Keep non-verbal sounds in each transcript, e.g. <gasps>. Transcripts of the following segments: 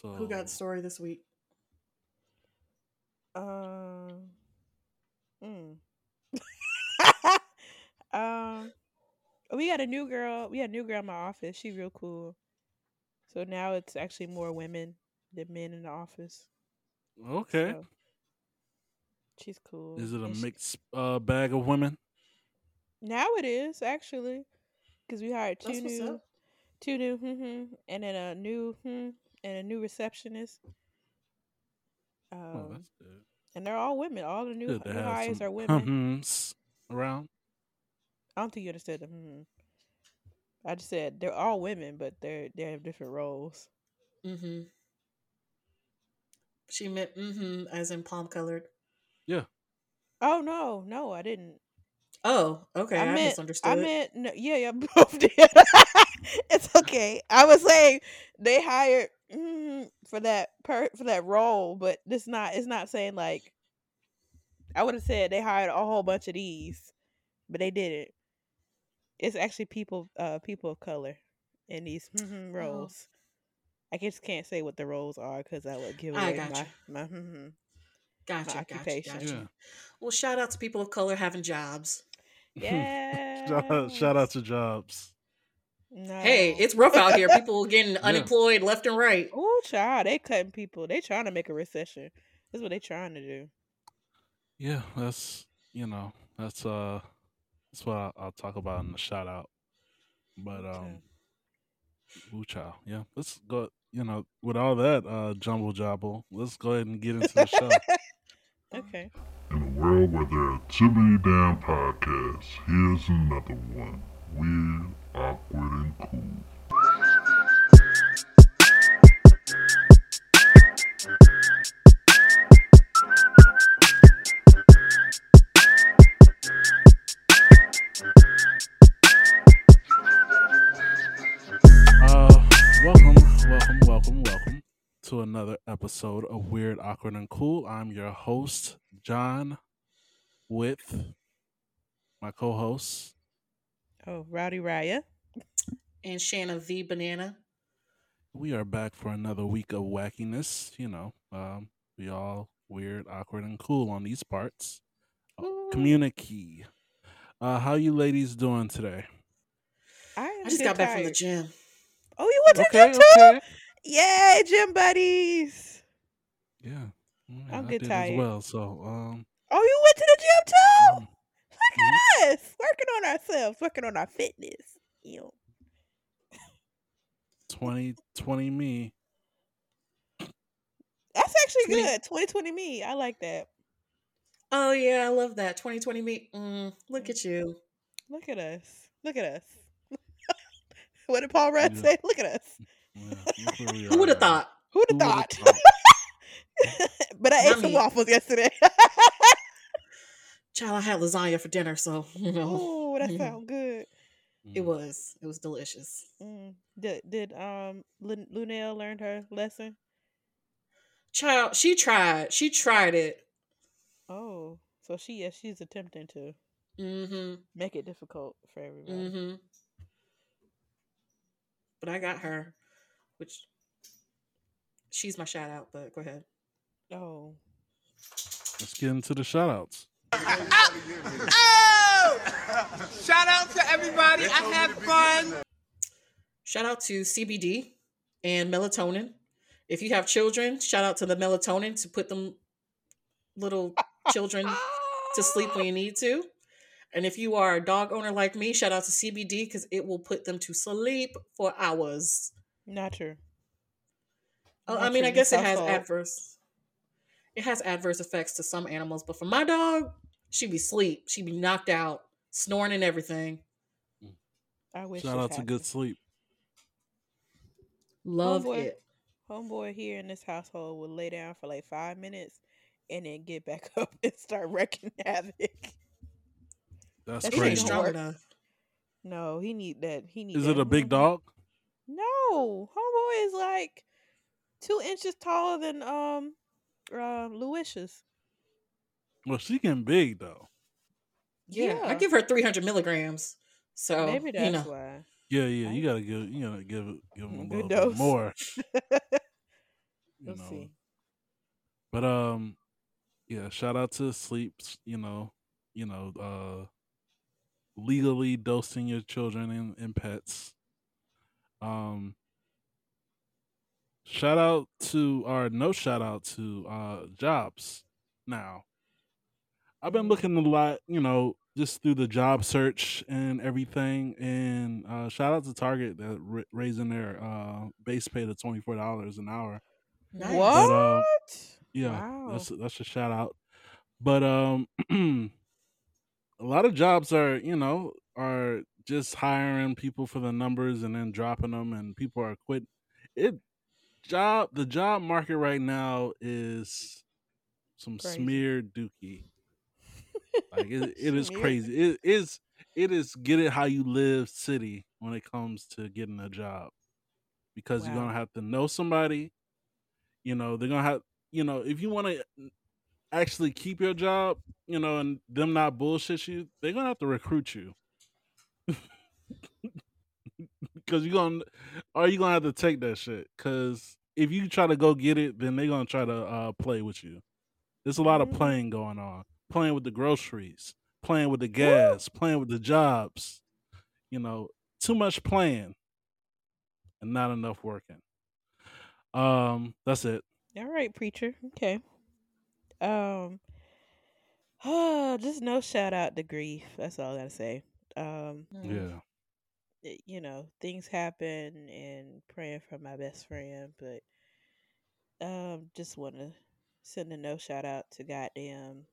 So Who got story this week? Um. mm. <laughs> um. We got a new girl. We had a new girl in my office. She real cool. So now it's actually more women than men in the office. okay? So she's cool. Is it a And she- mixed uh, bag of women? Now it is actually, because we hired two That's new, two new, hmm and then a new, hmm, and a new receptionist. Um, oh, that's good. and they're all women. All the new, new hires are women. <laughs> around. I don't think you understood them. hmm I just said they're all women, but they're they have different roles. Mm-hmm. She meant mm-hmm as in palm colored. Yeah. Oh no, no, I didn't. Oh, okay. I, meant, misunderstood. I meant, no, yeah, yeah, <laughs> both did. <laughs> it's okay. I was saying they hired mm, for that per for that role, but it's not. It's not saying like. I would have said they hired a whole bunch of these, but they didn't. It's actually people, uh, people of color, in these mm-hmm, Oh. roles. I just can't say what the roles are because I would give away gotcha. my my. mhm. gotcha, gotcha, occupation. gotcha. Yeah. Well, shout out to people of color having jobs. Yeah. <laughs> shout, out, shout out to Jobs. Hey, it's rough out here. <laughs> People getting unemployed left and right. Oh, child, they cutting people. They trying to make a recession. That's what they trying to do. Yeah, that's you know that's uh that's what I'll, I'll talk about in the shout out. But um, Okay. Woo chow. Yeah, let's go. You know, with all that uh jumble jobble, let's go ahead and get into the show. <laughs> Okay. In a world where there are too many damn podcasts, here's another one. Weird, awkward, and cool. Welcome, welcome, welcome, welcome to another episode of Weird, Awkward, and Cool. I'm your host, John, with my co-host. Oh, Rowdy Raya. And Shanna V Banana. We are back for another week of wackiness. You know, um, we all weird, awkward, and cool on these parts. Ooh. Communicate. Uh, how you ladies doing today? I, I just good got back from the gym. Oh, you went to the Okay, gym too? okay. Yay, gym buddies. Yeah, yeah, I'm I good did tired. as well. So, um, Oh, you went to the gym too? mm, Look at us. Working on ourselves, working on our fitness. Ew. 20, 20 me. That's actually Twenty- good. 2020 me. I like that. Oh yeah, I love that. 2020 me. Mm, look at you. Look at us. Look at us. <laughs> what did Paul Rudd Yeah. say? Look at us. Yeah, look Who would have thought? Who'd have thought? thought? <laughs> but I ate Not some waffles yesterday. <laughs> Child, I had lasagna for dinner, so <laughs> you know oh, that <laughs> Mhm. sounds good. it Mm. was. It was delicious. Mm. Did did um Lun- Lunel learn her lesson? Child, she tried. She tried it. Oh, so she yes, she's attempting to Mm-hmm. make it difficult for everybody. Mm-hmm. But I got her, which she's my shout out, but go ahead. Oh, Let's get into the shout outs. Shout out to everybody. I had fun. Shout out to CBD and melatonin. If you have children, shout out to the melatonin to put them little <laughs> children to sleep when you need to. And if you are a dog owner like me, shout out to CBD because it will put them to sleep for hours. not true. Uh, Not I mean, true I guess it has household. adverse. It has adverse effects to some animals, but for my dog, she be sleep. She be knocked out, snoring and everything. I wish. Shout this out to good sleep. Love Homeboy. it. Homeboy here in this household would lay down for like five minutes and then get back <laughs> up and start wrecking havoc. That's That He shit ain't don't crazy. strong enough. No, he need that. He need. Is that it a big dog? No, homeboy is like two inches taller than um uh, Louisia's. Well, she getting big though. Yeah, I give her 300 milligrams. So, Maybe that's you know, why. Yeah, yeah. You gotta give. You gotta give. Give him a Good little bit dose. more. <laughs> you We'll know. see. But um, yeah, shout out to sleeps. You know, you know, uh, legally dosing your children and, and pets. Um, shout out to or no shout out to uh jobs. Now, I've been looking a lot, you know, just through the job search and everything. And uh, shout out to Target that ra- raising their uh base pay to twenty four dollars an hour. Nice. What? But, uh, Yeah, Wow. that's that's a shout out. But um, <clears throat> a lot of jobs are you know are just hiring people for the numbers and then dropping them, and people are quit. It job the job market right now is some Crazy. smeared dookie. Like it, it is crazy. It is it is get it how you live city when it comes to getting a job because you're gonna have to know somebody. You know they're gonna have you know if you want to actually keep your job, you know, and them not bullshit you, they're gonna have to recruit you. <laughs> Because you're gonna, are you gonna have to take that shit. Because if you try to go get it, then they're gonna try to uh, play with you. There's a lot of Mhm. playing going on, playing with the groceries, playing with the gas, playing with the jobs. You know, too much playing and not enough working. Um, that's it. All right, preacher. Okay. Um. oh, <sighs> just no shout out to grief. That's all I gotta say. Um. Yeah. It- you know, things happen and praying for my best friend, but um, just want to send a no shout out to goddamn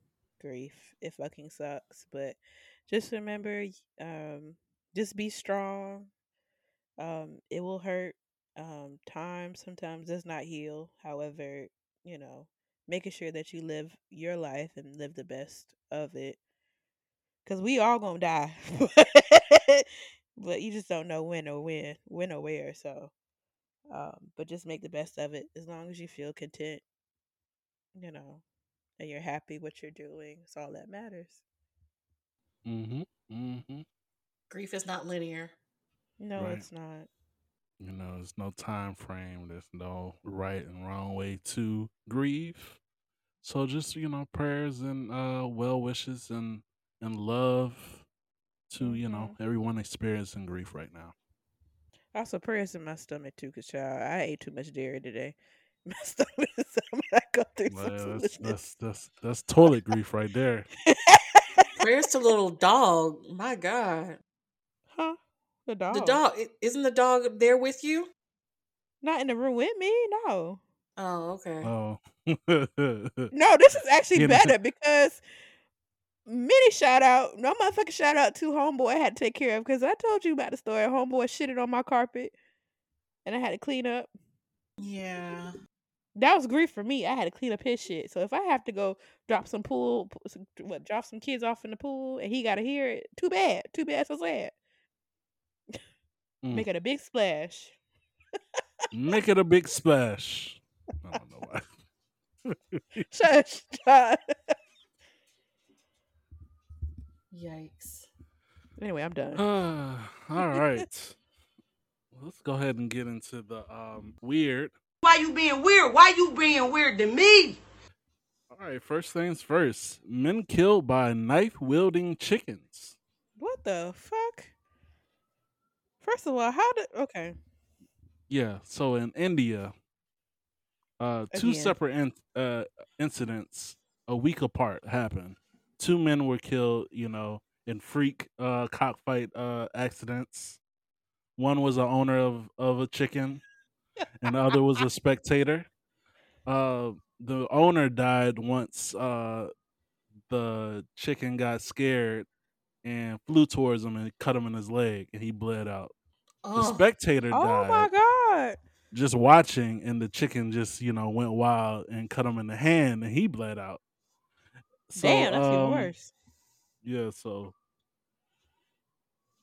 grief. It fucking sucks, but just remember, um, just be strong. Um, it will hurt. Um, time sometimes does not heal. However, you know, making sure that you live your life and live the best of it because we all gonna die <laughs> but you just don't know when or when when or where so um but just make the best of it as long as you feel content you know and you're happy what you're doing it's all that matters Mm-hmm. Mm-hmm. Grief is not linear. no Right. it's not You know, there's no time frame. There's no right and wrong way to grieve. So just you know, prayers and uh, well wishes and and love to you know mm-hmm. everyone experiencing grief right now. also prayers in my stomach too because child i ate too much dairy today <laughs> my stomach is <laughs> i go through some Well, that's that's that's that's toilet grief right there. <laughs> Prayers to little dog. My God. huh the dog The dog isn't the dog there with you? not in the room with me no Oh, okay. Oh, No, this is actually better because mini shout out, no motherfucking shout out to homeboy I had to take care of because I told you about the story. Homeboy shitted on my carpet and I had to clean up. Yeah. That was grief for me. I had to clean up his shit. So if I have to go drop some pool, some- what, drop some kids off in the pool and he got to hear it, too bad. Too bad, so sad. Mm. Make it a big splash. make it a big splash. I don't know why. <laughs> Shush. <laughs> John. Yikes. anyway, I'm done. Uh, <sighs> all right. Let's go ahead and get into the um weird. Why you being weird? Why you being weird to me? All right, first things first. Men killed by knife wielding chickens. What the fuck? First of all, how did okay? Yeah, so in India, uh two Again. separate in, uh incidents a week apart happened. Two men were killed, you know, in freak uh cockfight uh accidents. One was a owner of of a chicken and the other was a spectator. Uh the owner died once uh the chicken got scared and flew towards him and cut him in his leg and he bled out. The Oh, spectator Oh died my god. just watching and the chicken just, you know, went wild and cut him in the hand and he bled out. So, Damn, that's even um, worse. Yeah, so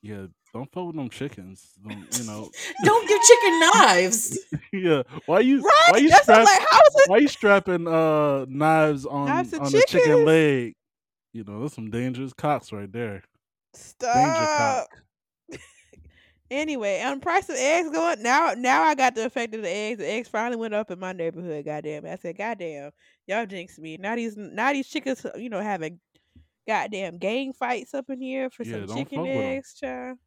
yeah, don't fuck with them chickens. Don't, you know, <laughs> don't give chicken knives. <laughs> yeah. Why you Right? why you That's strap, like, how is it? why you strapping uh knives on Knives on the chicken leg? You know, that's some dangerous cocks right there. Danger Stop. cock. Anyway, on price of eggs going now. Now I got the effect of the eggs. The eggs finally went up in my neighborhood. Goddamn! I said, goddamn, y'all jinxed me. Now these now these chickens, you know, having goddamn gang fights up in here for Yeah, some chicken fuck with 'em. eggs, child.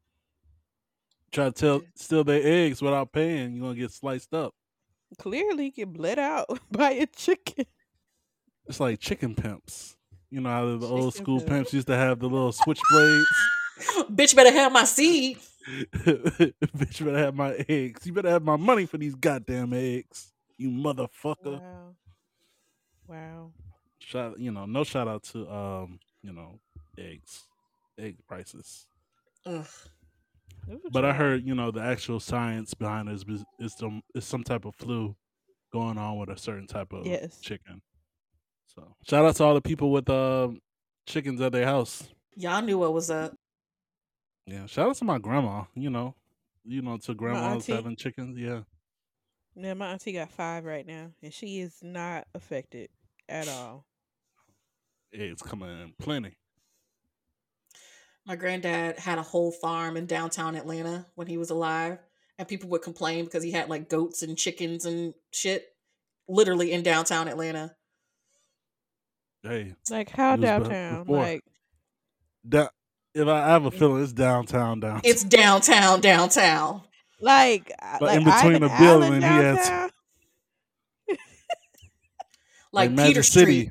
Try to tell steal their eggs without paying, you're gonna get sliced up. Clearly, get bled out <laughs> by a chicken. It's like chicken pimps. You know how the old school pimp. pimps used to have the little switchblades. <laughs> Bitch better have my seed. <laughs> Bitch better have my eggs. You better have my money for these goddamn eggs. You motherfucker. Wow. Wow. Shout you know, no shout out to um, you know, eggs. Egg prices. Ugh. But I heard, you know, the actual science behind this is is some is some type of flu going on with a certain type of Yes. chicken. So shout out to all the people with um chickens at their house. Y'all knew what was up. Yeah, shout out to my grandma. You know, you know, to grandmas auntie. having chickens. Yeah, Yeah, my auntie got five right now, and she is not affected at all. It's coming in plenty. My granddad had a whole farm in downtown Atlanta when he was alive, and people would complain because he had like goats and chickens and shit, literally in downtown Atlanta. Hey, Like how It was be- downtown? Like da- if I have a feeling it's downtown, downtown. It's downtown, downtown. like But like in between Island the building, Island he had- downtown? <laughs> Like, Magic Peter Street.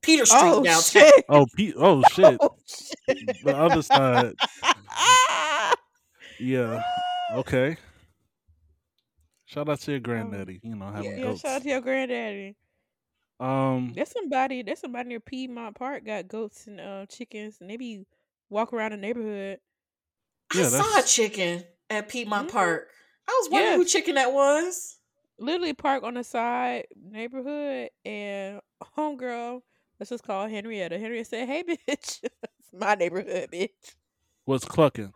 Peter Street Oh downtown. shit! Oh, Pe- <laughs> oh shit. Oh shit! the other side. <laughs> Yeah. Okay. Shout out to your granddaddy. You know, having Yeah, Yeah, goats. shout out to your granddaddy. Um. There's somebody. There's somebody near Piedmont Park got goats and uh, chickens, and they be walk around the neighborhood. I Yeah, saw a chicken at Piedmont Mhm. Park. I was wondering Yeah. who chicken that was. Literally park on the side neighborhood, and homegirl, let's just call Henrietta. Henrietta said, "Hey, <laughs> bitch, it's my neighborhood, bitch." What's clucking?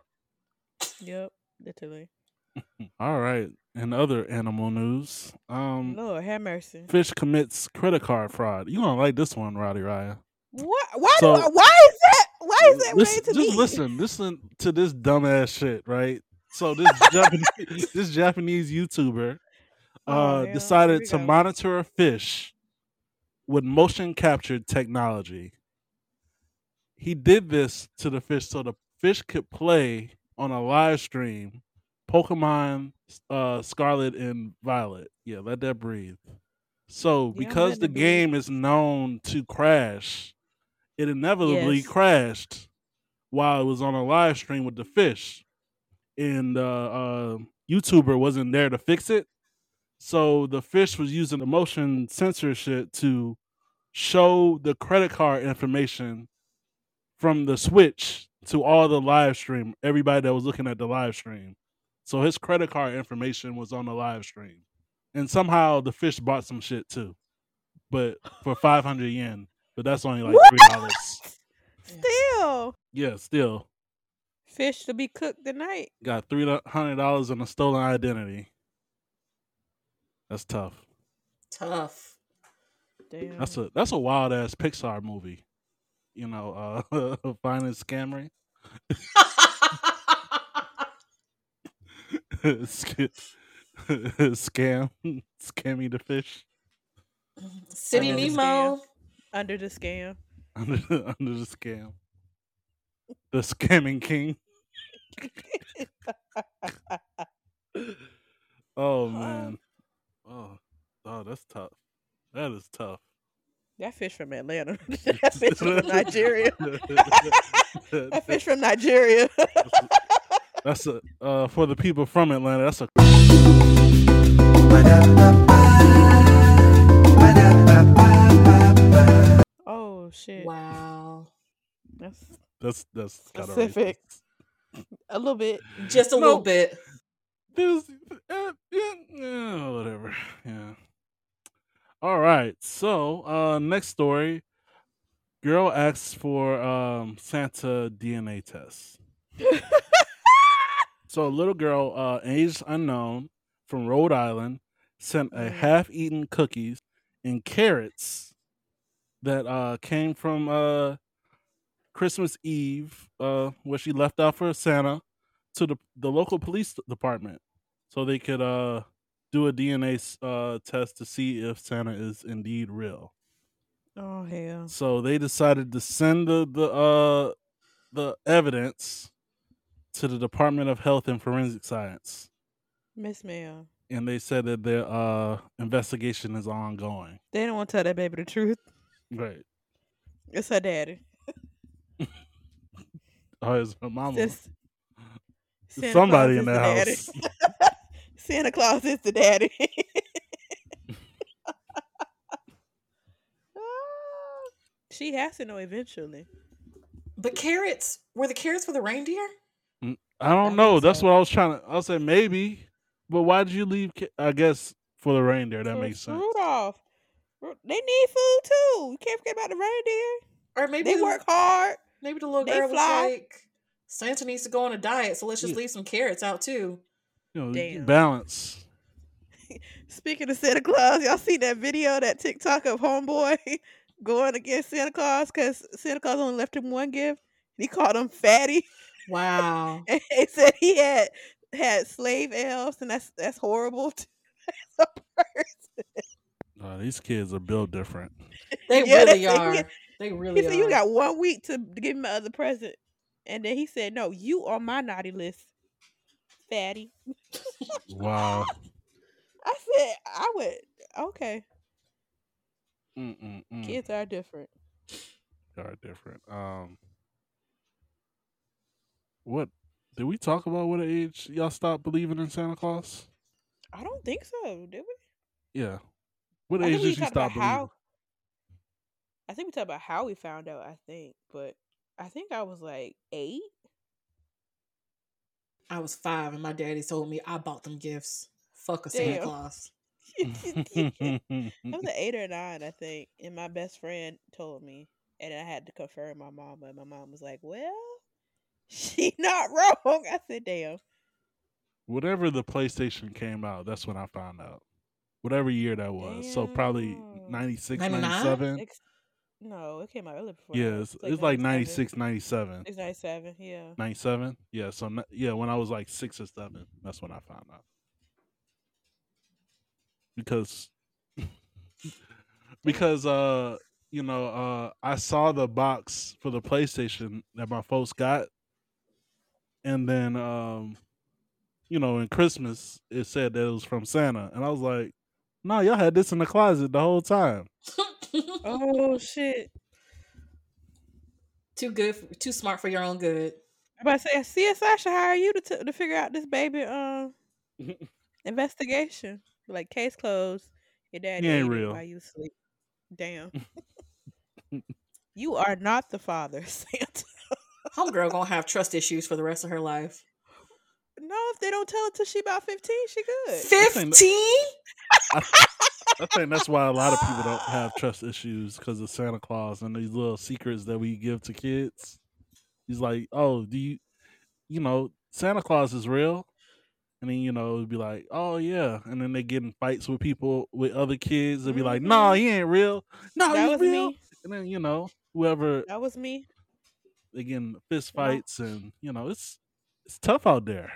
Yep, literally. <laughs> All right. And other animal news, um, Lord have mercy. fish commits credit card fraud. You gonna like this one, Rowdy Raya? What? Why? So- do I, why is that? Why is that Listen- to just me? listen, listen to this dumbass shit, right? So this Japanese, <laughs> this Japanese YouTuber Oh, uh. Here decided to go. monitor a fish with motion capture technology. He did this to the fish so the fish could play on a live stream Pokemon uh, Scarlet and Violet. Yeah, let that breathe. So, because letting the breathe. game is known to crash, it inevitably Yes. crashed while it was on a live stream with the fish. And uh, uh, YouTuber wasn't there to fix it. So the fish was using the motion sensor shit to show the credit card information from the Switch to all the live stream, everybody that was looking at the live stream. So his credit card information was on the live stream. And somehow the fish bought some shit too. But for 500 yen. But that's only like $3. Still, Yeah, still fish to be cooked tonight. got $300 in a stolen identity. That's tough. Tough. Damn. That's a that's a wild ass Pixar movie. You know, uh finding Scamry. Sc- Scam <laughs> Scammy the fish City Nemo. Under the scam. under the, under the scam. The scamming king. <laughs> oh man. Oh, oh, that's tough. That is tough. That fish from Atlanta. <laughs> that fish from <laughs> Nigeria. that fish from Nigeria. That's a uh, for the people from Atlanta. That's a shit. Wow. That's that's that's kinda Specific. a little bit. Just a No. little bit. This, uh, yeah, yeah, whatever. Yeah. All right. So, uh, next story. Girl asks for um Santa DNA test. <laughs> So, a little girl, uh, age unknown, from Rhode Island, sent a Mm. half-eaten cookies and carrots that uh came from uh Christmas Eve, uh, where she left out for Santa to the the local police department so they could uh do a DNA uh test to see if Santa is indeed real. Oh hell. So they decided to send the the uh the evidence to the Department of Health and Forensic Science, Miss Mel. and they said that their uh investigation is ongoing. They don't want to tell that baby the truth. Right. It's her daddy. <laughs> Oh, it's her mama. It's Santa somebody Claus in is the house. <laughs> Santa Claus is the daddy. <laughs> She has to know eventually. But carrots were the carrots for the reindeer? Mm, I don't know. That's so. what I was trying to. I was saying maybe, but why did you leave? I guess for the reindeer, that makes sense. Rudolph. Ru- They need food too. You can't forget about the reindeer. Or maybe They the- work hard. Maybe the little girl fly. was like, Santa needs to go on a diet, so let's just Yeah. leave some carrots out too. You know, Damn. balance. <laughs> Speaking of Santa Claus, y'all see that video, that TikTok of homeboy <laughs> going against Santa Claus because Santa Claus only left him one gift. He called him fatty. Wow. <laughs> And he said he had had slave elves, and that's that's horrible. to- as a person. Uh, these kids are built different. <laughs> They Yeah, really that's- are. yeah. They really He are. said you got one week to give him another present, and then he said, "No, you on my naughty list, fatty." Wow. <laughs> I said, "I would." Okay, Mm-mm-mm. kids are different. They are different. Um, what did we talk about? What age y'all stopped believing in Santa Claus? I don't think so, did we? Yeah. What I age think we did you talked about stop believing? how. I think we talked about how we found out. I think, but I think I was like eight. I was five, and my daddy told me I bought them gifts. Fuck a Santa Claus. <laughs> I was <laughs> eight or nine, I think, and my best friend told me, and I had to confirm my mom, and my mom was like, "Well, <laughs> she not wrong." I said, "Damn." Whatever the PlayStation came out, that's when I found out. Whatever year that was. So probably Damn. 96, 99? 97. Ex- no, it came out earlier before. Yeah, that. it's, it's like 96, 97. 97. It's ninety-seven. Yeah. 97? Yeah, so yeah, when I was like six or seven, that's when I found out. Because, <laughs> because, uh, you know, uh, I saw the box for the PlayStation that my folks got, and then, um, you know, in Christmas it said that it was from Santa, and I was like, "No, y'all had this in the closet the whole time." <laughs> Oh shit! too good, for, too smart for your own good. I'm about to say CSI should hire you to t- to figure out this baby um <laughs> investigation. Like case closed. Your daddy ain't real. while you sleep. Damn. <laughs> you are not the father, Santa. Homegirl gonna have trust issues for the rest of her life. No, if they don't tell it till she about fifteen, she good. Fifteen? I think that's why a lot of people don't have <sighs> trust issues because of Santa Claus and these little secrets that we give to kids. He's like, "Oh, do you, you know, Santa Claus is real?" And then you know, it'd be like, "Oh yeah," and then they get in fights with people with other kids. They'd be like, "No, Mhm. he ain't real. No, that he's was real." me. And then you know, whoever That was me. they get in fist Wow. fights, and you know, it's it's tough out there.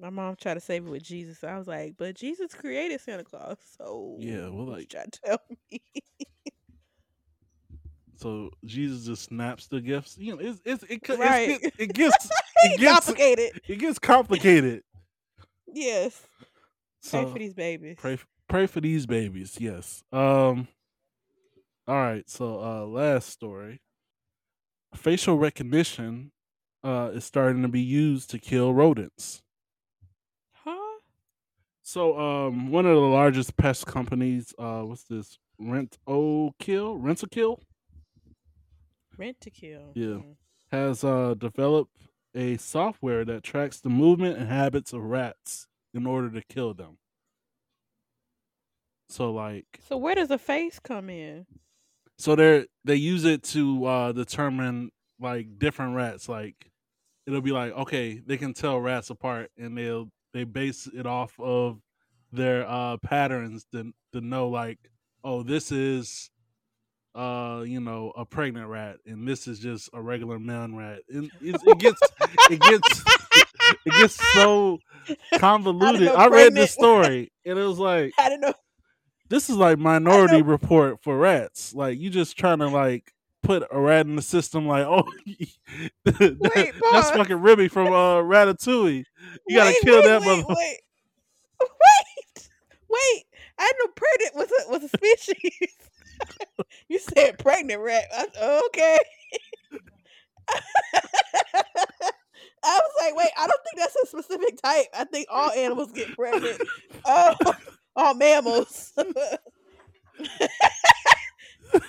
My mom tried to save it with Jesus. I was like, but Jesus created Santa Claus, so Yeah, well, like- trying to tell <laughs> me? So Jesus just snaps the gifts. You know, it's, it's it, it, Right. it, it gets <laughs> it gets Complicated. it gets complicated. Yes. Pray for these babies. pray pray for these babies. Yes. Um. All right. So uh, last story. Facial recognition uh is starting to be used to kill rodents. So um one of the largest pest companies uh what's this Rent O Kill Rent a Kill Rent to kill. Yeah. Mm. has uh, developed a software that tracks the movement and habits of rats in order to kill them. So like So where does the face come in? so they they use it to uh determine like different rats like it'll be like okay they can tell rats apart and they'll they base it off of their uh patterns to to know like oh this is uh you know a pregnant rat and this is just a regular man rat and it's, it gets it gets <laughs> it gets so <laughs> convoluted. know I read this <laughs> story and it was like I don't know. this is like Minority Report for rats. Like you just trying to like put a rat in the system. Like oh, <laughs> <laughs> that- Wait, that's fucking Remy from uh, Ratatouille. You gotta Wait, kill wait, that mother. Wait, wait, wait. I know pregnant was a was a species. <laughs> you said pregnant rat. I, okay. I was like, wait, I don't think that's a specific type. I think all animals get pregnant. Oh, all mammals.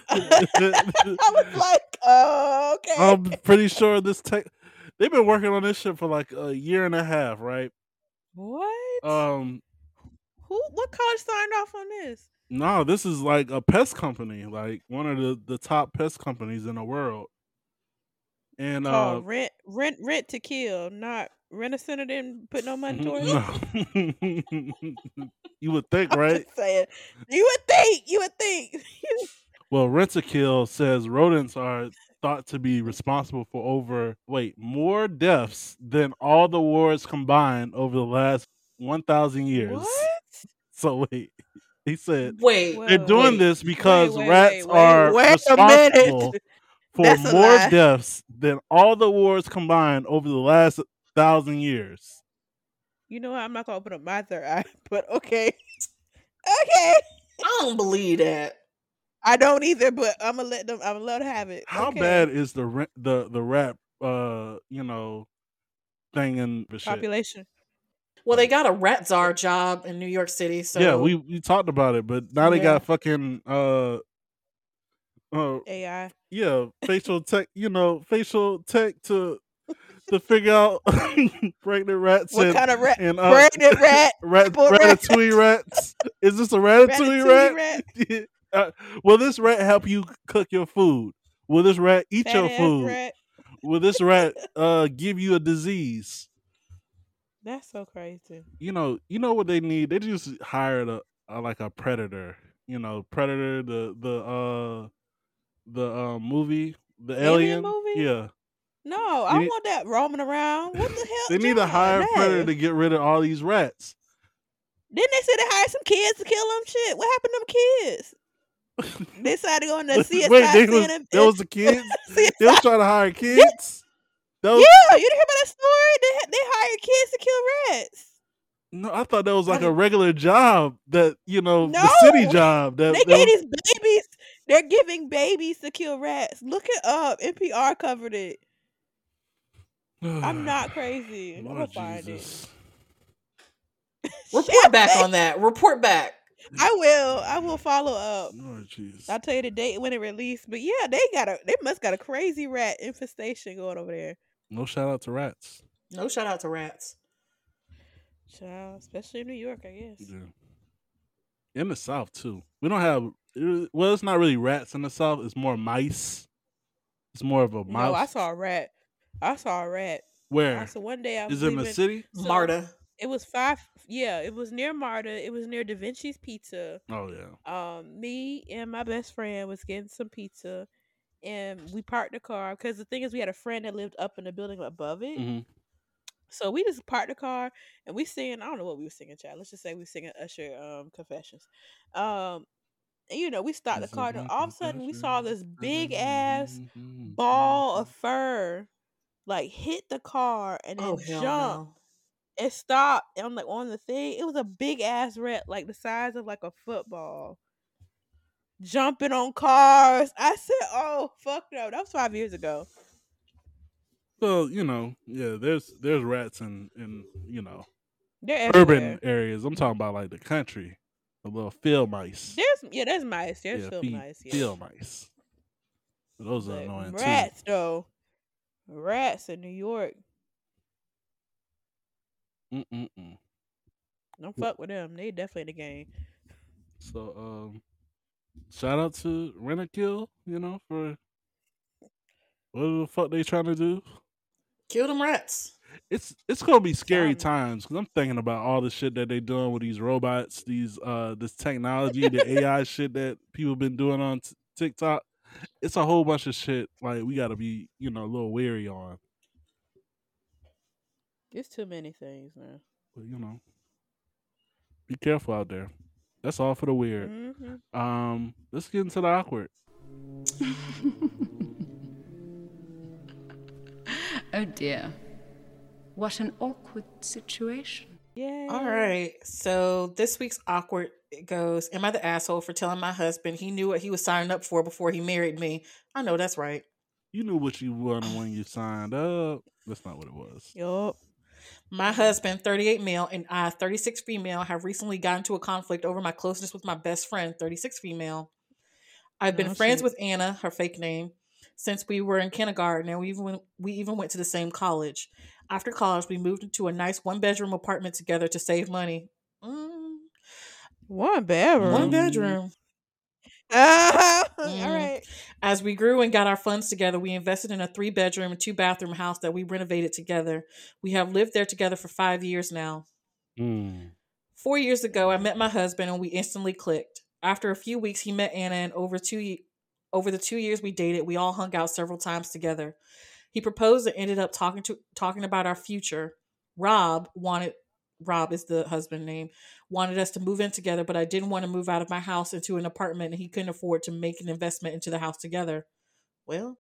I was like, oh, okay. I'm pretty sure this tech. They've been working on this shit for like a year and a half, right? what? Um, Who? What college signed off on this? no, this is like a pest company, like one of the the top pest companies in the world. And uh, called rent, rent, rent to kill. Not rent a center didn't put no money towards it. <laughs> you would think, <laughs> right? saying. You would think. You would think. <laughs> Well, Rent-A-Kill says rodents are thought to be responsible for over wait more deaths than all the wars combined over the last one thousand years. what? <laughs> So wait, he said Wait, they're doing wait, this because wait, rats wait, wait, are wait responsible <laughs> for That's more lie. deaths than all the wars combined over the last thousand years. You know what? I'm not gonna open up my third eye, <laughs> but okay. Okay. I don't believe that. I don't either, but I'm gonna let them. I'm gonna let them have it. How okay. bad is the re- the the rap uh you know thing in the shit? population? Well, they got a rat czar job in New York City, so yeah, we we talked about it, but now they Yeah. got fucking uh uh AI. yeah facial tech you know facial tech to to figure out <laughs> pregnant rats What and, kind of rat? and uh, Pregnant <laughs> rat. rat, Poor rat. ratatouille rats. Is this a ratatouille, Ratatouille rat? <laughs> uh, will this rat help you cook your food? Will this rat eat Fat your food? rat. Will this rat uh give you a disease? That's so crazy. You know, you know what they need. They just hired a, a like a predator. You know, predator the the uh the uh, movie the Alien alien, movie? Yeah, No, I need- want that roaming around. What the hell? they need to hire a No. predator to get rid of all these rats. Didn't they say they hired some kids to kill them? Shit, what happened to them kids? <laughs> They decided to go in the CSI Wait, they was, Center. there was the <laughs> kids. They was trying to hire <laughs> kids. That was, Yeah, you didn't hear about that story? They they hired kids to kill rats. No, I thought that was like a regular job that you know the city job that, They that gave was- these babies. They're giving babies to kill rats. Look it up. NPR covered it. I'm <sighs> not crazy. I'm gonna Lord find it. report back on that. Report back. I will. I will follow up. Lord Jesus. I'll tell you the date when it released. But yeah, they got a. They must got a crazy rat infestation going over there. No shout out to rats. No shout out to rats. Child, especially in New York, I guess. Yeah. In the South too. We don't have. Well, it's not really rats in the South. It's more mice. It's more of a mouse. No, I saw a rat. I saw a rat. Where I So one day I was is it in the city? So- Marta. It was five. Yeah, it was near Marta. It was near Da Vinci's Pizza. Oh yeah. Um, me and my best friend was getting some pizza, and we parked the car because the thing is, we had a friend that lived up in the building above it. Mhm. So we just parked the car and we singing. I don't know what we were singing, child. Let's just say we were singing Usher um Confessions. Um, and you know we stopped the car. And all of a sudden we saw this big ass Mhm. ball of fur like hit the car and then Oh hell jump no. And stopped and I'm like on the thing. It was a big ass rat, like the size of like a football. Jumping on cars. I said, Oh fuck no. That was five years ago. Well, you know, yeah. There's there's rats in in you know They're urban everywhere. areas. I'm talking about like the country, the little field mice. There's yeah, there's mice. There's yeah, field mice. Yeah. field mice. Those are But annoying rats though. Rats in New York. Too. Mm-mm-mm. Don't fuck with them. They definitely in the game. So, um, shout out to Rent you know, for what the fuck they trying to do. Kill them rats. It's it's gonna be scary Something. times because I'm thinking about all the shit that they doing with these robots, these uh, this technology, the <laughs> AI shit that people been doing on t- TikTok. It's a whole bunch of shit like we got to be, you know, a little wary on. It's too many things now. But you know, be careful out there. That's all for the weird. hmm Um, let's get into the awkward. <laughs> Oh dear. What an awkward situation. Yeah. All right. So this week's awkward it goes, Am I the asshole for telling my husband he knew what he was signing up for before he married me? I know that's right. You knew what you wanted when you signed up. That's not what it was. Yup. My husband, 38 male, and I, 36 female, have recently gotten into a conflict over my closeness with my best friend, 36 female. I've been Oh, friends shit. with Anna, her fake name, since we were in kindergarten, and we even went, we even went to the same college. After college, we moved into a nice one bedroom apartment together to save money. Mm, One bedroom. one Mm. Bedroom. <laughs> All right. As we grew and got our funds together, we invested in a three bedroom and two bathroom house that we renovated together. We have lived there together for five years now. Mm. Four years ago, I met my husband and we instantly clicked. After a few weeks, he met Anna, and over two over the two years we dated, we all hung out several times together. He proposed and ended up talking to talking about our future. Rob wanted Rob is the husband name wanted us to move in together, but I didn't want to move out of my house into an apartment, and he couldn't afford to make an investment into the house together. Well,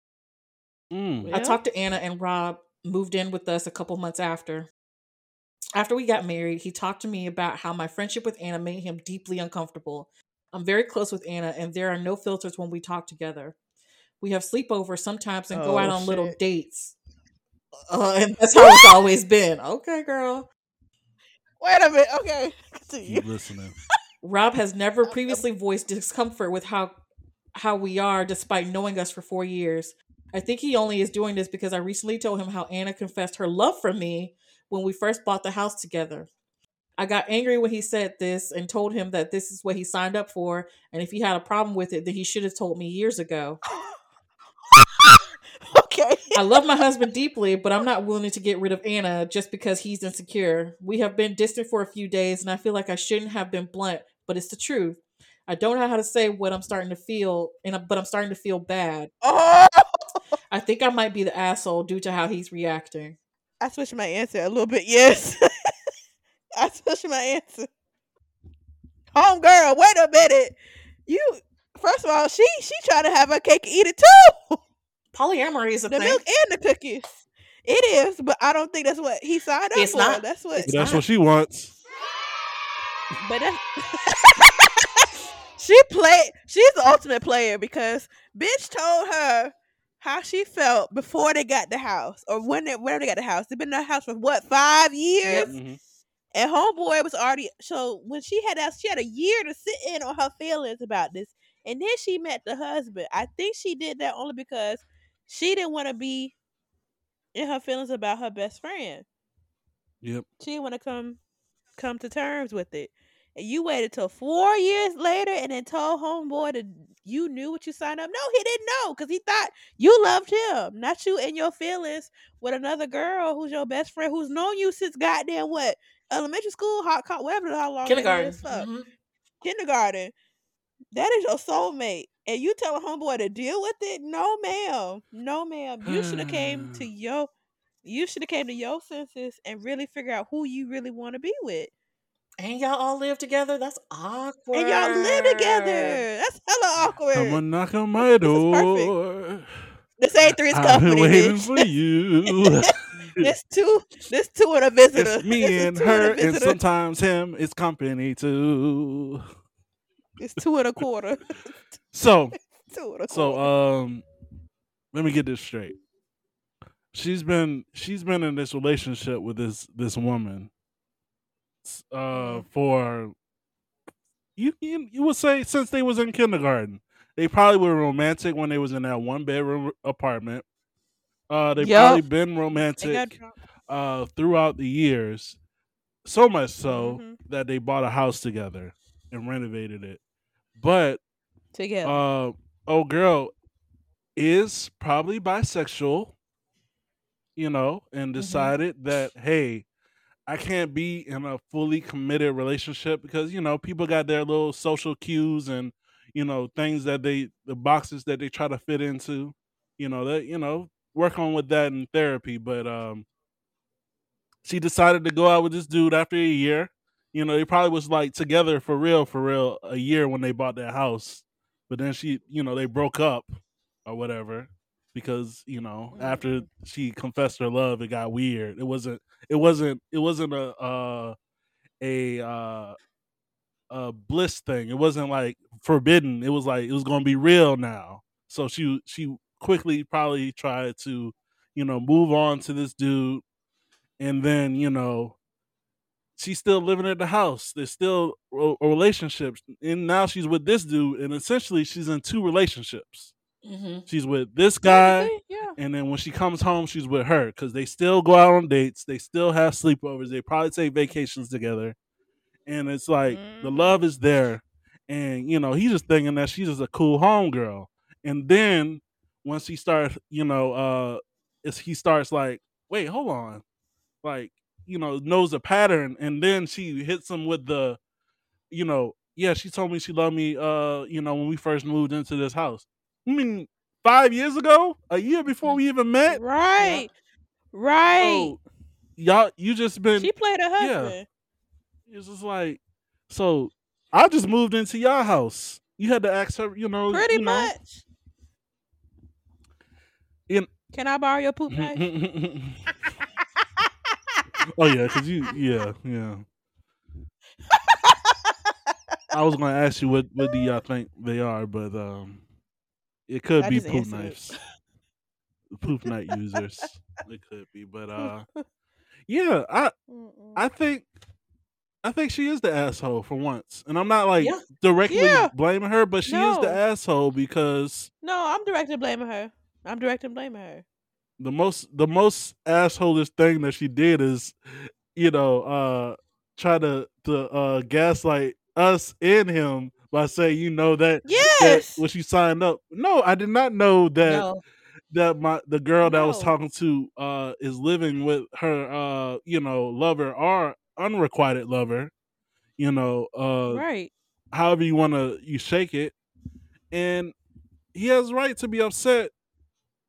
Mm. I talked to Anna and Rob moved in with us a couple months after. After we got married, he talked to me about how my friendship with Anna made him deeply uncomfortable. I'm very close with Anna, and there are no filters when we talk together. We have sleepovers sometimes and go Oh, out on little dates. <laughs> Uh, and that's how it's always been. Okay, girl. Wait a minute. Okay. <laughs> Continue. Keep listening. Rob has never previously voiced discomfort with how how we are despite knowing us for 4 years. I think he only is doing this because I recently told him how Anna confessed her love for me when we first bought the house together. I got angry when he said this and told him that this is what he signed up for and if he had a problem with it then he should have told me years ago. <laughs> okay. I <laughs> love my husband deeply, but I'm not willing to get rid of Anna just because he's insecure. We have been distant for a few days, and I feel like I shouldn't have been blunt, but it's the truth. I don't know how to say what I'm starting to feel, and but I'm starting to feel bad. Oh, I think I might be the asshole due to how he's reacting. I switched my answer a little bit. Yes. <laughs> I switched my answer. Home girl, wait a minute. You first of all, she she trying to have her cake and eat it too. <laughs> Polyamory is a the thing. milk and the cookies. It is, but I don't think that's what he signed up It's for. not. That's what. It's That's not. what she wants. But <laughs> she played. She's the ultimate player because bitch told her how she felt before they got the house or when they when they got the house. They've been in the house for what five years, Mhm. and homeboy was already so when she had that she had a year to sit in on her feelings about this, and then she met the husband. I think she did that only because she didn't want to be in her feelings about her best friend Yep. she didn't want to come come to terms with it. And you waited till four years later and then told homeboy that you knew what you signed up. No, he didn't know because he thought you loved him, not you and your feelings with another girl who's your best friend who's known you since goddamn what elementary school, hot co- whatever how long Kindergarten. is, fuck. Mhm. kindergarten. That is your soulmate, and you tell a homeboy to deal with it? No, ma'am. No, ma'am. You should have came to hmm. your. You should have came to your senses and really figure out who you really want to be with. And y'all all live together? That's awkward. And y'all live together. That's hella awkward. Someone knock on my This is perfect. door. This ain't three's company. I've company. been waiting bitch. for <laughs> you. this two. This two and a visitor. it's me This and her, a and sometimes him. It's company too. It's two and a quarter. So, <laughs> two and a quarter. so um, let me get this straight. She's been she's been in this relationship with this this woman, uh, Mhm. for you, you you would say since they was in kindergarten. They probably were romantic when they was in that one bedroom apartment. Uh, they've Yup. probably been romantic uh, throughout the years, so much so Mhm. that they bought a house together and renovated it. But together. uh, oh, girl is probably bisexual, you know, and Mm-hmm. decided that hey, I can't be in a fully committed relationship because you know people got their little social cues and you know things that they the boxes that they try to fit into, you know that you know work on with that in therapy, but um. she decided to go out with this dude after a year. You know, they probably was like together for real, for real, a year when they bought that house. But then she, you know, they broke up or whatever because you know after she confessed her love, it got weird. It wasn't. It wasn't. It wasn't a uh, a uh, a bliss thing. It wasn't like forbidden. It was like it was going to be real now. So she she quickly probably tried to, you know, move on to this dude, and then you know, she's still living at the house. There's still a, a relationship, and now she's with this dude, and essentially she's in two relationships. hmm She's with this guy, yeah. and then when she comes home, she's with her because they still go out on dates. They still have sleepovers. They probably take vacations together. And it's like the Mhm. love is there. And, you know, he's just thinking that she's just a cool homegirl. And then once he starts, you know, uh, it's, he starts like, wait, hold on. Like, you know, knows a pattern. And then she hits him with the, you know, yeah, she told me she loved me, uh, you know, when we first moved into this house. I mean, five years ago, a year before we even met. Right. Right. So y'all, you just been. she played yeah. husband. It's just like, so I just moved into your house. You had to ask her, you know, Pretty you know, much. In- Can I borrow your poop <laughs> knife? <laughs> <laughs> oh yeah, because you, yeah, yeah. I was gonna ask you what what do y'all think they are, but um, it could I be poop knives, poop knife users. <laughs> It could be, but uh, yeah, I Mm-mm. I think I think she is the asshole for once, and I'm not like Yeah. directly Yeah. blaming her, but she is the asshole because no, I'm directly blaming her. I'm directly blaming her. The most the most assholish thing that she did is, you know, uh try to to uh gaslight us and him by saying, you know, that, that when she signed up. No, I did not know that No. that my the girl that I was talking to uh is living with her uh you know lover or unrequited lover you know uh right. however you want to you shake it and he has right to be upset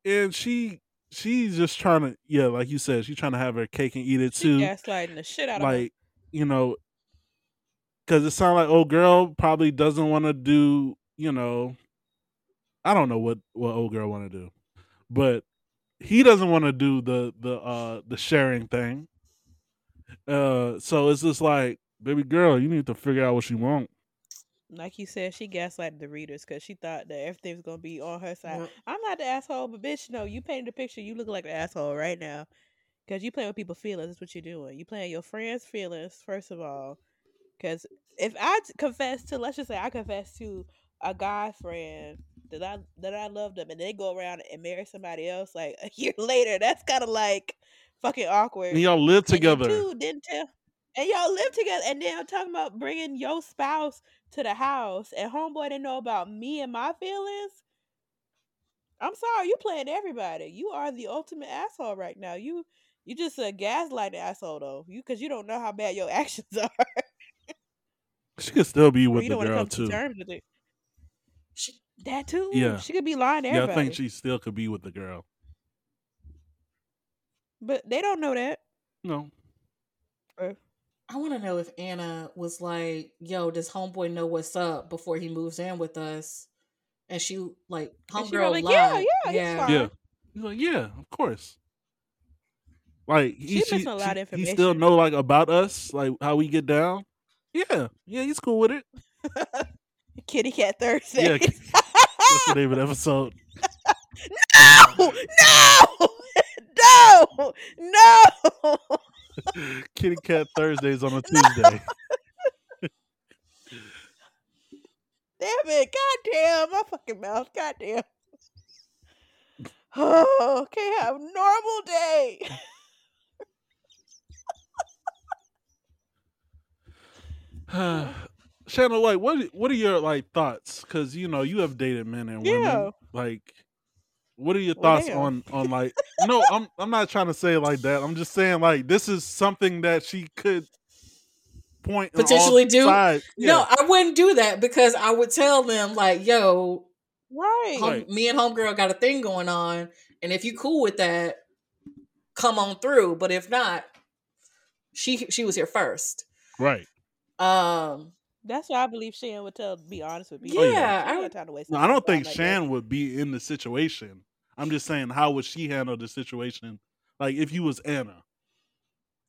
and she she's just trying to yeah like you said she's trying to have her cake and eat it She too. gaslighting the shit out of like you know because it sounds like old girl probably doesn't want to do you know i don't know what what old girl want to do but he doesn't want to do the the uh the sharing thing. Uh so it's just like baby girl you need to figure out what you want Like you said, she gaslighted the readers because she thought that everything was gonna be on her side. I'm not the asshole, but bitch, no, you painted a picture. You look like the asshole right now because you playing with people's feelings. That's what you're doing. You playing your friends' feelings first of all. Because if I t- confess to, let's just say I confess to a guy friend that I that I love them, and they go around and marry somebody else like <laughs> a year later, that's kind of like fucking awkward. and y'all live And together two, didn't tell. And y'all live together, and then I'm talking about bringing your spouse to the house, and homeboy didn't know about me and my feelings. I'm sorry, you playing everybody. You are the ultimate asshole right now. You you just a gaslighting asshole though. You because you don't know how bad your <laughs> actions are, she could still be with the don't want to girl to too terms with it. She, That too. Yeah. she could be lying to yeah everybody. i think she still could be with the girl but they don't know that. no I want to know if Anna was like, "Yo, does homeboy know what's up before he moves in with us?" And she like, And she homegirl like, "Yeah, lied. yeah, he's fine." yeah. he's like yeah of course. Like he, She she, missing a lot she- of he still know like about us like how we get down? Yeah. Yeah he's cool with it. <laughs> Kitty Cat Thursday. Yeah, that's the name of the episode? <laughs> No, no, <laughs> no, no. Kitty cat <laughs> thursdays on a tuesday <laughs> Damn it! God damn. my fucking mouth. Goddamn. Oh, can't have a normal day. <sighs> Shannon, like, what what are your like thoughts? Because you know you have dated men and women. Yeah. Like, what are your Well, thoughts damn. on on like? no, I'm I'm not trying to say it like that. I'm just saying like this is something that she could point Potentially do? sides. No, I wouldn't do that because I would tell them like, "Yo, Right. home, Right. me and homegirl got a thing going on, and if you cool with that, come on through. But if not, She she was here first. Right. Um, That's why I believe Shan would tell. Be honest with me. Oh, yeah, She I ain't would- got time to waste No, I don't think like Shan that. would be in the situation. I'm just saying, how would she handle the situation? Like if you was Anna.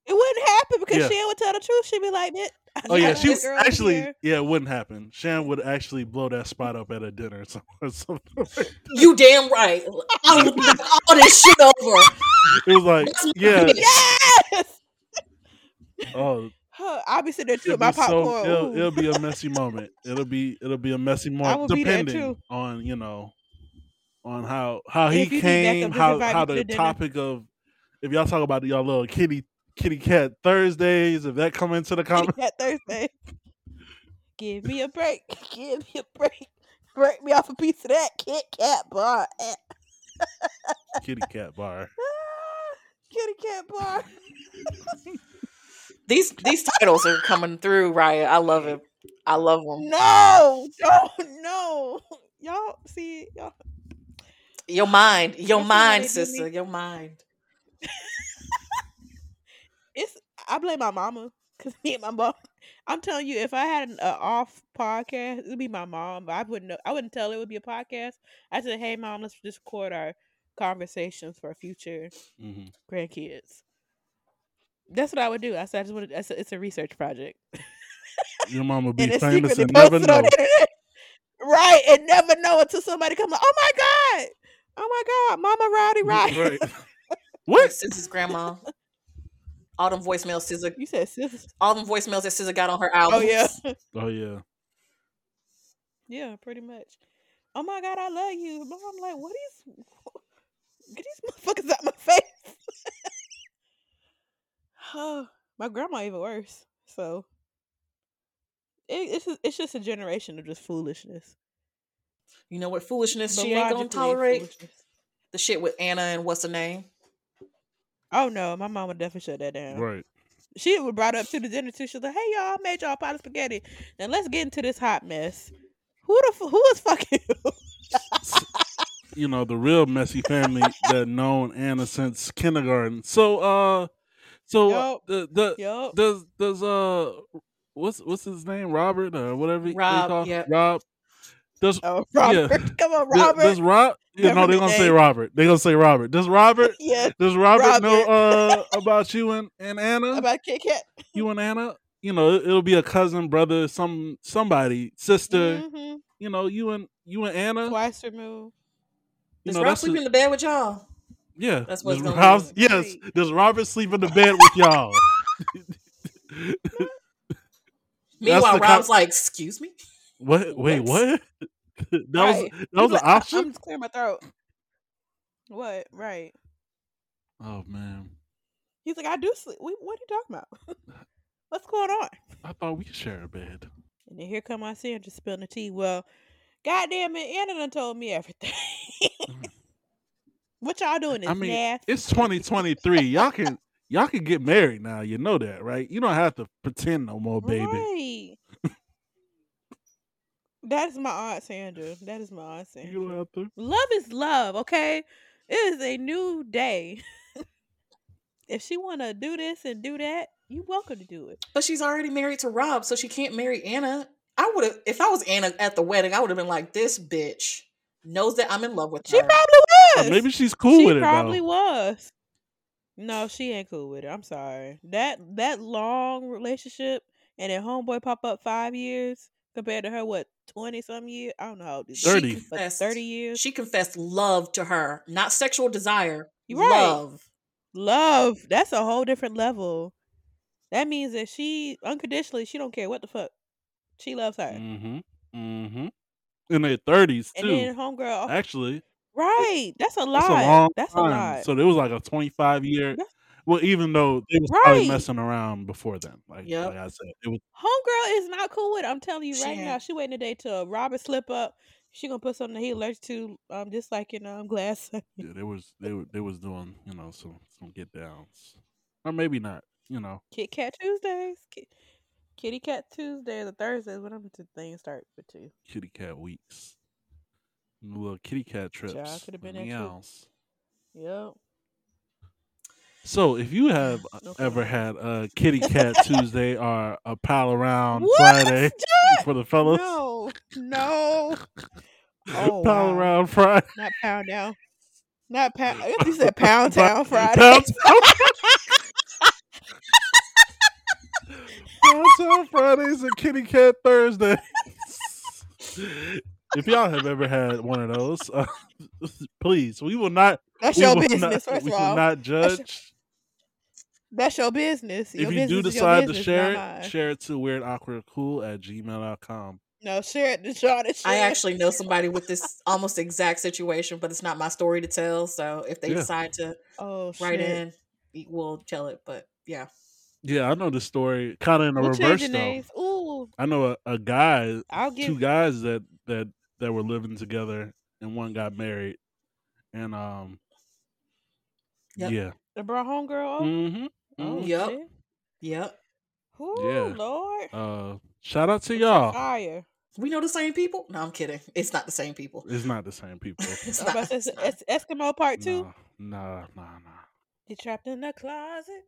It wouldn't happen because Yeah. Shan would tell the truth. She'd be like, "Man, I Oh yeah, she this actually here." yeah, it wouldn't happen. Shan would actually blow that spot up at a dinner or something. <laughs> like that. you damn right. I would knock all this shit over. It was like yeah, yes. Oh. Huh, I'll be sitting there too it'll with my be so popcorn. it'll, it'll be a messy moment. It'll be it'll be a messy <laughs> moment will be there, depending too. on you know on how how he If that came, how how me to the dinner. topic of if y'all talk about y'all little kitty kitty cat Thursdays, if that come into the Kitty comment, Cat <laughs> Thursday. Give me a break. <laughs> Give me a break. Break me off a piece of that Kit Kat bar. <laughs> Kitty cat bar. Kitty Cat bar. These these titles are coming through, Raya. I love it. I love them. No, no, no. Y'all see, y'all. Your mind, your You see how mind, sister, your mind. <laughs> It's I blame my mama because me and my mom. I'm telling you, if I had an uh, off podcast, it'd be my mom. But I wouldn't know. I wouldn't tell it would be a podcast. I said, "Hey, mom, let's just record our conversations for future hmm grandkids." That's what I would do. I said, "I just want to." It's a research project, Your mom will be and famous and never know. <laughs> Right, and never know until somebody comes like, "Oh my god, oh my god, Mama Rowdy Rowdy." Right. <laughs> what? Sis's grandma. All them voicemails Scissor, You said sis. all them voicemails that Scissor got on her album. Oh yeah. <laughs> Oh yeah. Yeah, pretty much. Oh my god, I love you. Mom, I'm like, what is get these motherfuckers out my face? oh, <laughs> my grandma even worse. So it, it's it's just a generation of just foolishness. You know what foolishness But she ain't gonna tolerate? The shit with Anna and what's her name? Oh no, my mom would definitely shut that down. Right. She would brought up to the dinner too. She's like, "Hey y'all, I made y'all a pot of spaghetti. Now let's get into this hot mess. Who the f- who is fucking who? <laughs> You know, the real messy family that known Anna since kindergarten. So uh so uh, Yup. the the Yup. does does uh what's what's his name? Robert or whatever he- they Rob, call- yep. Rob. Does Oh, <laughs> Yeah. Robert. Come on, Robert. does Rob you know they're gonna say. Robert. They're gonna say Robert. Does Robert <laughs> yeah, does Robert, know uh <laughs> about you and, and Anna? about Kit Kat. you and Anna? You know, it, it'll be a cousin, brother, some somebody, sister. hmm You know, you and you and Anna. Twice removed. You Does know, Rob sleep a- in the bed with y'all? Yeah, That's what does it's gonna Rob- be. yes. Right. Does Robert sleep in the bed with y'all? Meanwhile, the Rob's com- like, "Excuse me." What? Wait, What? <laughs> that was that was an like, "I- option. I'm just clearing my throat. What? Right. Oh man, He's like, I do sleep. We, what are you talking about? Uh, <laughs> What's going on? I thought we could share a bed. And then here come my Sandra spilling the tea. Well, goddamn it, Anna done told me everything. Mm. <laughs> what y'all doing is I mean, nasty. it's 2023. y'all can y'all can get married now. You know that, right? You don't have to pretend no more, baby. Right. That is my aunt Sandra. That is my aunt Sandra. don't have to. Love is love, okay? It is a new day. <laughs> if she want to do this and do that, you welcome to do it. But she's already married to Rob, so she can't marry Anna. I would have, if I was Anna at the wedding, I would have been like, "This bitch knows that I'm in love with She her." She probably was. Or maybe she's cool she with it probably was. No, she ain't cool with it. I'm sorry. That that long relationship and then homeboy pop up five years compared to her what twenty some years. I don't know how old is She 30. confessed- thirty years. She confessed love to her, not sexual desire. You're right. Love. Love. That's a whole different level. That means that she unconditionally she don't care what the fuck. She loves her. Mm-hmm. Mm-hmm. In their 30s And too. then homegirl, Actually, right? That's a lot. that's a long That's a lot. So there was like a 25 year. Well, even though they was probably messing around before then, like, Yep. like I said, it was Homegirl is not cool with it. I'm telling you She right now. She waiting today till Robert slip up. She gonna put something that he allergic to, um, just like in um glass. <laughs> yeah, they was they were they was doing you know some some get downs, or maybe not. You know, Kit Kat Tuesdays, Ki- Kitty Cat Tuesdays or Thursdays, whatever the things start with two. kitty cat weeks, little kitty cat trips. could've been and that Yep. So, if you have <sighs> ever had a kitty cat <laughs> Tuesday or a pal around What? Friday for the fellas, No, no. <laughs> Oh, pal wow. around Friday, Not pound down. Not pound. I you said <laughs> pound town Friday. Pound Pound Town Fridays and Kitty Cat Thursdays. If y'all have ever had one of those, uh, <laughs> please, we will not. That's your business, not- first we of will all. not That's your- judge. That's your business. Your if you do business is your decide to share it, share it to weird awkward cool at gmail.com. No, share it to Sean and I share. actually know somebody with this almost exact situation, but it's not my story to tell. So if they Yeah. decide to Oh write shit. in, we- we'll tell it. But yeah, Yeah, I know the story kind of in the We'll reverse though. names. Ooh, I know a, a guy, I'll give. two guys that that that were living together, and one got married, and um, Yep. yeah, The brought homegirl. mm-hmm. Oh, Yep. shit. yep. Ooh, Yeah. Lord. Uh, shout out to y'all. Fire. We know the same people. No, I'm kidding. It's not the same people. It's not the same people. <laughs> It's not. about to it's say, not. Es- Eskimo Part Two. Nah, nah, nah, nah. You trapped in the closet.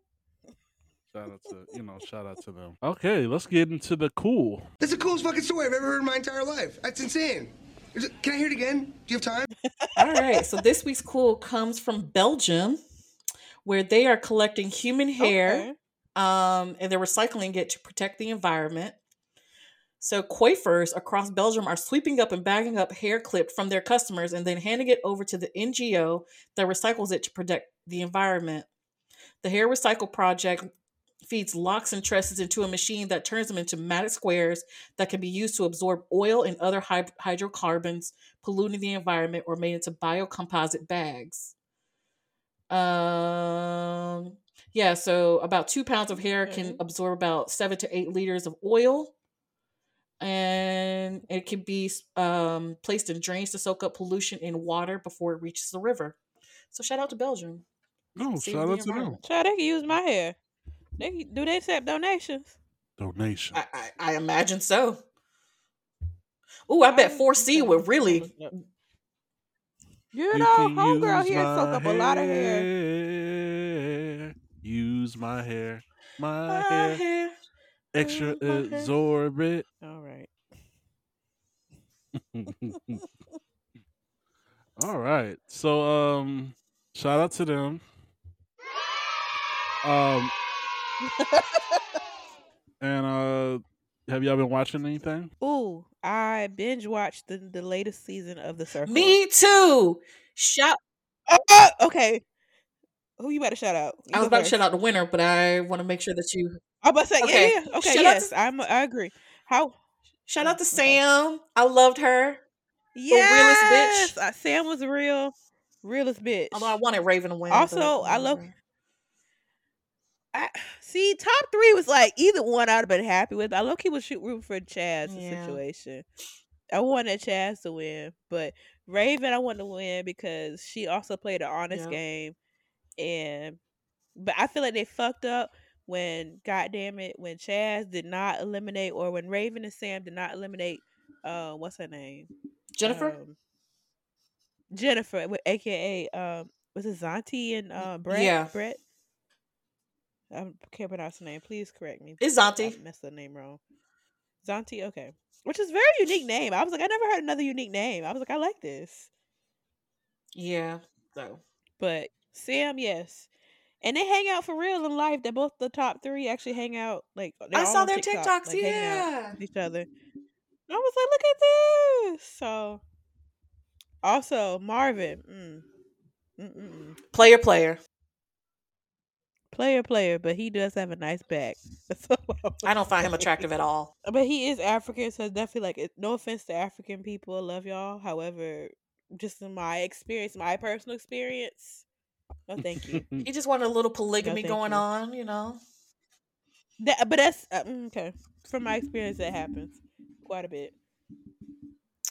Shout out to you know, shout out to them. Okay, let's get into the cool. That's the coolest fucking story I've ever heard in my entire life. That's insane. Is it- Can I hear it again? Do you have time? <laughs> All right. So this week's cool comes from Belgium, where they are collecting human hair Okay. um, and they're recycling it to protect the environment. So coiffeurs across Belgium are sweeping up and bagging up hair clipped from their customers and then handing it over to the NGO that recycles it to protect the environment. The hair recycle project feeds locks and tresses into a machine that turns them into matted squares that can be used to absorb oil and other hy- hydrocarbons polluting the environment or made into biocomposite bags. Um, yeah, so about two pounds of hair can absorb about seven to eight liters of oil, and it can be um, placed in drains to soak up pollution in water before it reaches the river. So shout out to Belgium. No, Save shout out to them. environment. Child, they can use my hair. They do they accept donations? Donations. I, I, I imagine so. Ooh, I bet Oh, 4C would really. You know, homegirl here soak up a lot of hair. hair. Use my hair. My, My hair. hair. Extra my hair. absorbent. All right. <laughs> All right. So um shout out to them. Um <laughs> and uh have y'all been watching anything? Ooh, I binge watched the, the latest season of The Circle. Me too. Shout. Ah, <laughs> okay. Who you better shout out? You I was go about to shout out the winner, but I want to make sure that you I was about to say, Okay. yeah, yeah. Okay, Shout yes, to- I'm. I agree. How? shout out to Okay. Sam. I loved her. Yes, realest bitch. uh, Sam was real, realest bitch. Although I wanted Raven to win. Also, I love- whatever. I see top three was like either one I'd have been happy with. I low key was shoot rooting for Chaz's Yeah. situation. I wanted Chaz to win, but Raven I wanted to win because she also played an honest game, and but I feel like they fucked up when goddamn it when Chaz did not eliminate or when Raven and Sam did not eliminate uh what's her name Jennifer. um, Jennifer, aka um, was it Xanthi and uh, Brett? yeah. Brett. I can't pronounce the name. Please correct me. It's if I Xanthi. messed the name wrong. Xanthi, okay. Which is a very unique name. I was like, I never heard another unique name. I was like, I like this. Yeah. So But Sam, yes. And they hang out for real in life. They're both the top three actually hang out. Like I all saw their TikTok, TikToks. like, yeah. each other. And I was like, look at this. So also Marvin. Mm. Mm-mm. Player, player. Player, player, but he does have a nice back. <laughs> I'm don't find him attractive at all. But he is African, so definitely like no offense to African people, I love y'all. However, just in my experience, my personal experience, no, thank you. <laughs> He just wanted a little polygamy thank going you. on, you know. that, but that's uh, mm, okay. From my experience, that happens quite a bit.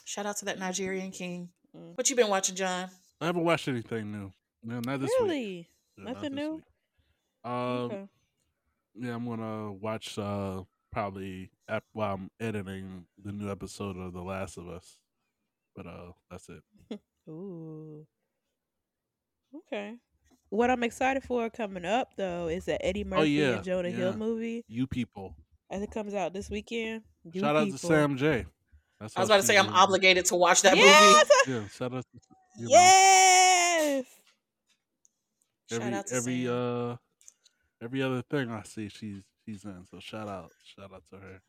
Shout out to that Nigerian king. Mm. What you been watching, John? I haven't watched anything new. No, not this week. Really, Yeah, not nothing this new. week. Um okay. yeah, I'm gonna watch uh probably ap- while I'm editing the new episode of The Last of Us. But uh that's it. <laughs> Ooh. Okay. what I'm excited for coming up though is that Eddie Murphy Oh, yeah, and Jonah Hill movie You people. as it comes out this weekend. You Shout out to Sam Jay. That's I was about to say I'm is. obligated to watch that Yes! movie. <laughs> Yeah, shout out. To, you know, Yes. Shout every out to every Sam. uh every other thing I see she's she's in. So shout out, shout out to her.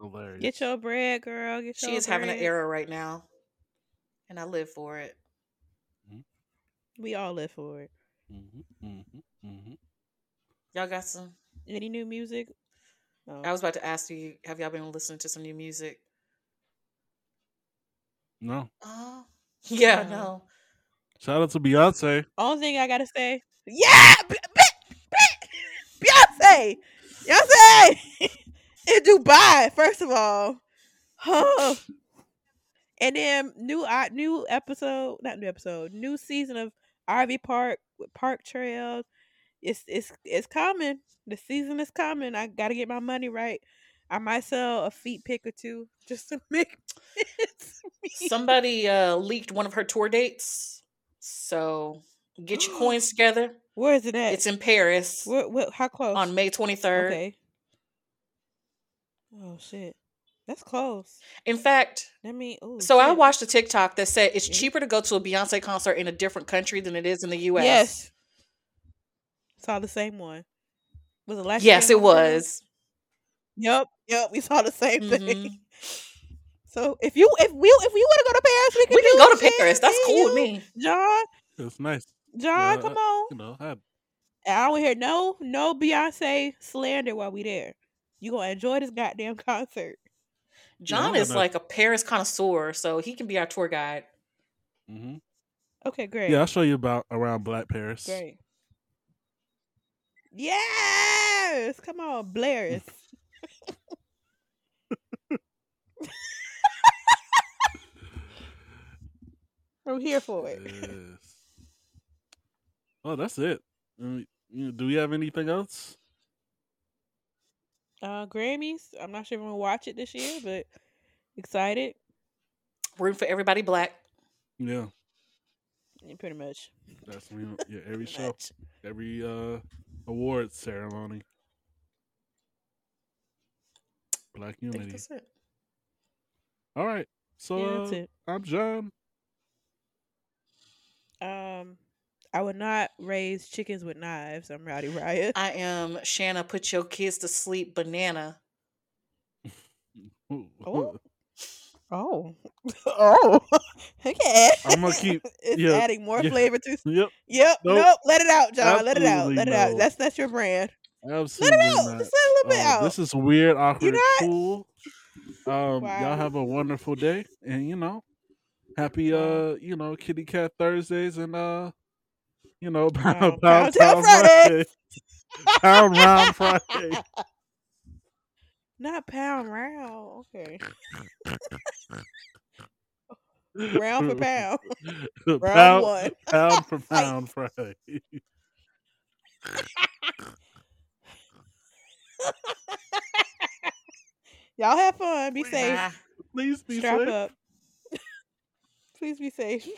Hilarious. Get your bread, girl. Get She your is having an era right now, and I live for it. We all live for it. hmm hmm hmm Y'all got some? Any new music? Oh. I was about to ask you, have y'all been listening to some new music? No. Oh, <laughs> yeah, No. no. Shout out to Beyonce. Only thing I gotta say, yeah, Beyonce, Beyonce <laughs> in Dubai. First of all, huh? And then new uh, new episode, not new episode, new season of Ivy Park with Park Trails. It's it's it's coming. The season is coming. I gotta get my money right. I might sell a feet pick or two just to <laughs> make. Somebody uh, leaked one of her tour dates, so get your <gasps> coins together. Where is it at? It's in Paris Where, where, how close? on May 23rd. Okay. Oh shit, that's close. In fact, Let me. Ooh, so I watched a TikTok that said it's cheaper to go to a Beyonce concert in a different country than it is in the U.S. Yes. Saw the same one. Was it last? Year? Yes, it was. Yep, yep. We saw the same Mhm. thing. <laughs> So if you if we if we want to go to Paris, we can. We can do go to shit, Paris. That's me, cool with me. John. That's nice. John, Yeah, come on. You know, I, I don't hear no no Beyonce slander while we there. You gonna enjoy this goddamn concert? John I'm is gonna- like a Paris connoisseur, so he can be our tour guide. hmm Okay, great. Yeah, I'll show you about around Black Paris. Great. Yes, come on, Blair's. <laughs> I'm here for it. Yes. Oh, that's it. Uh, Do we have anything else? Uh, Grammys. I'm not sure if I'm gonna watch it this year, but excited. Room for everybody black. Yeah, Yeah, pretty much. that's you know, yeah. Every show, much. every uh award ceremony. Black I think Unity. that's it. All right. So Yeah, that's uh, it. I'm John. Um, I would not raise chickens with knives. I'm Rowdy Raya. I am Shanna. Put your kids to sleep. Banana. <laughs> Oh. Oh, <laughs> oh, <laughs> okay. I'ma keep- it's yeah, adding more yeah. flavor to. Yep. Yep. Nope. Nope. Let it out, John. Let it out. Absolutely Let it out. no. That's that's your brand. Absolutely Let it out. not. Just let a little bit Uh, out. This is weird, awkward, not- cool. Um, Wow. y'all have a wonderful day, and you know, happy uh, you know, Kitty Cat Thursdays, and uh, you know, <laughs> pound Pound- pound, Pound pound Friday. Friday, <laughs> pound round Friday. Not pound round. Okay. <laughs> Round for pound. Round pound, one. pound for pound Friday. Y'all have fun. Be safe. Please be Strap safe. up. Please be safe.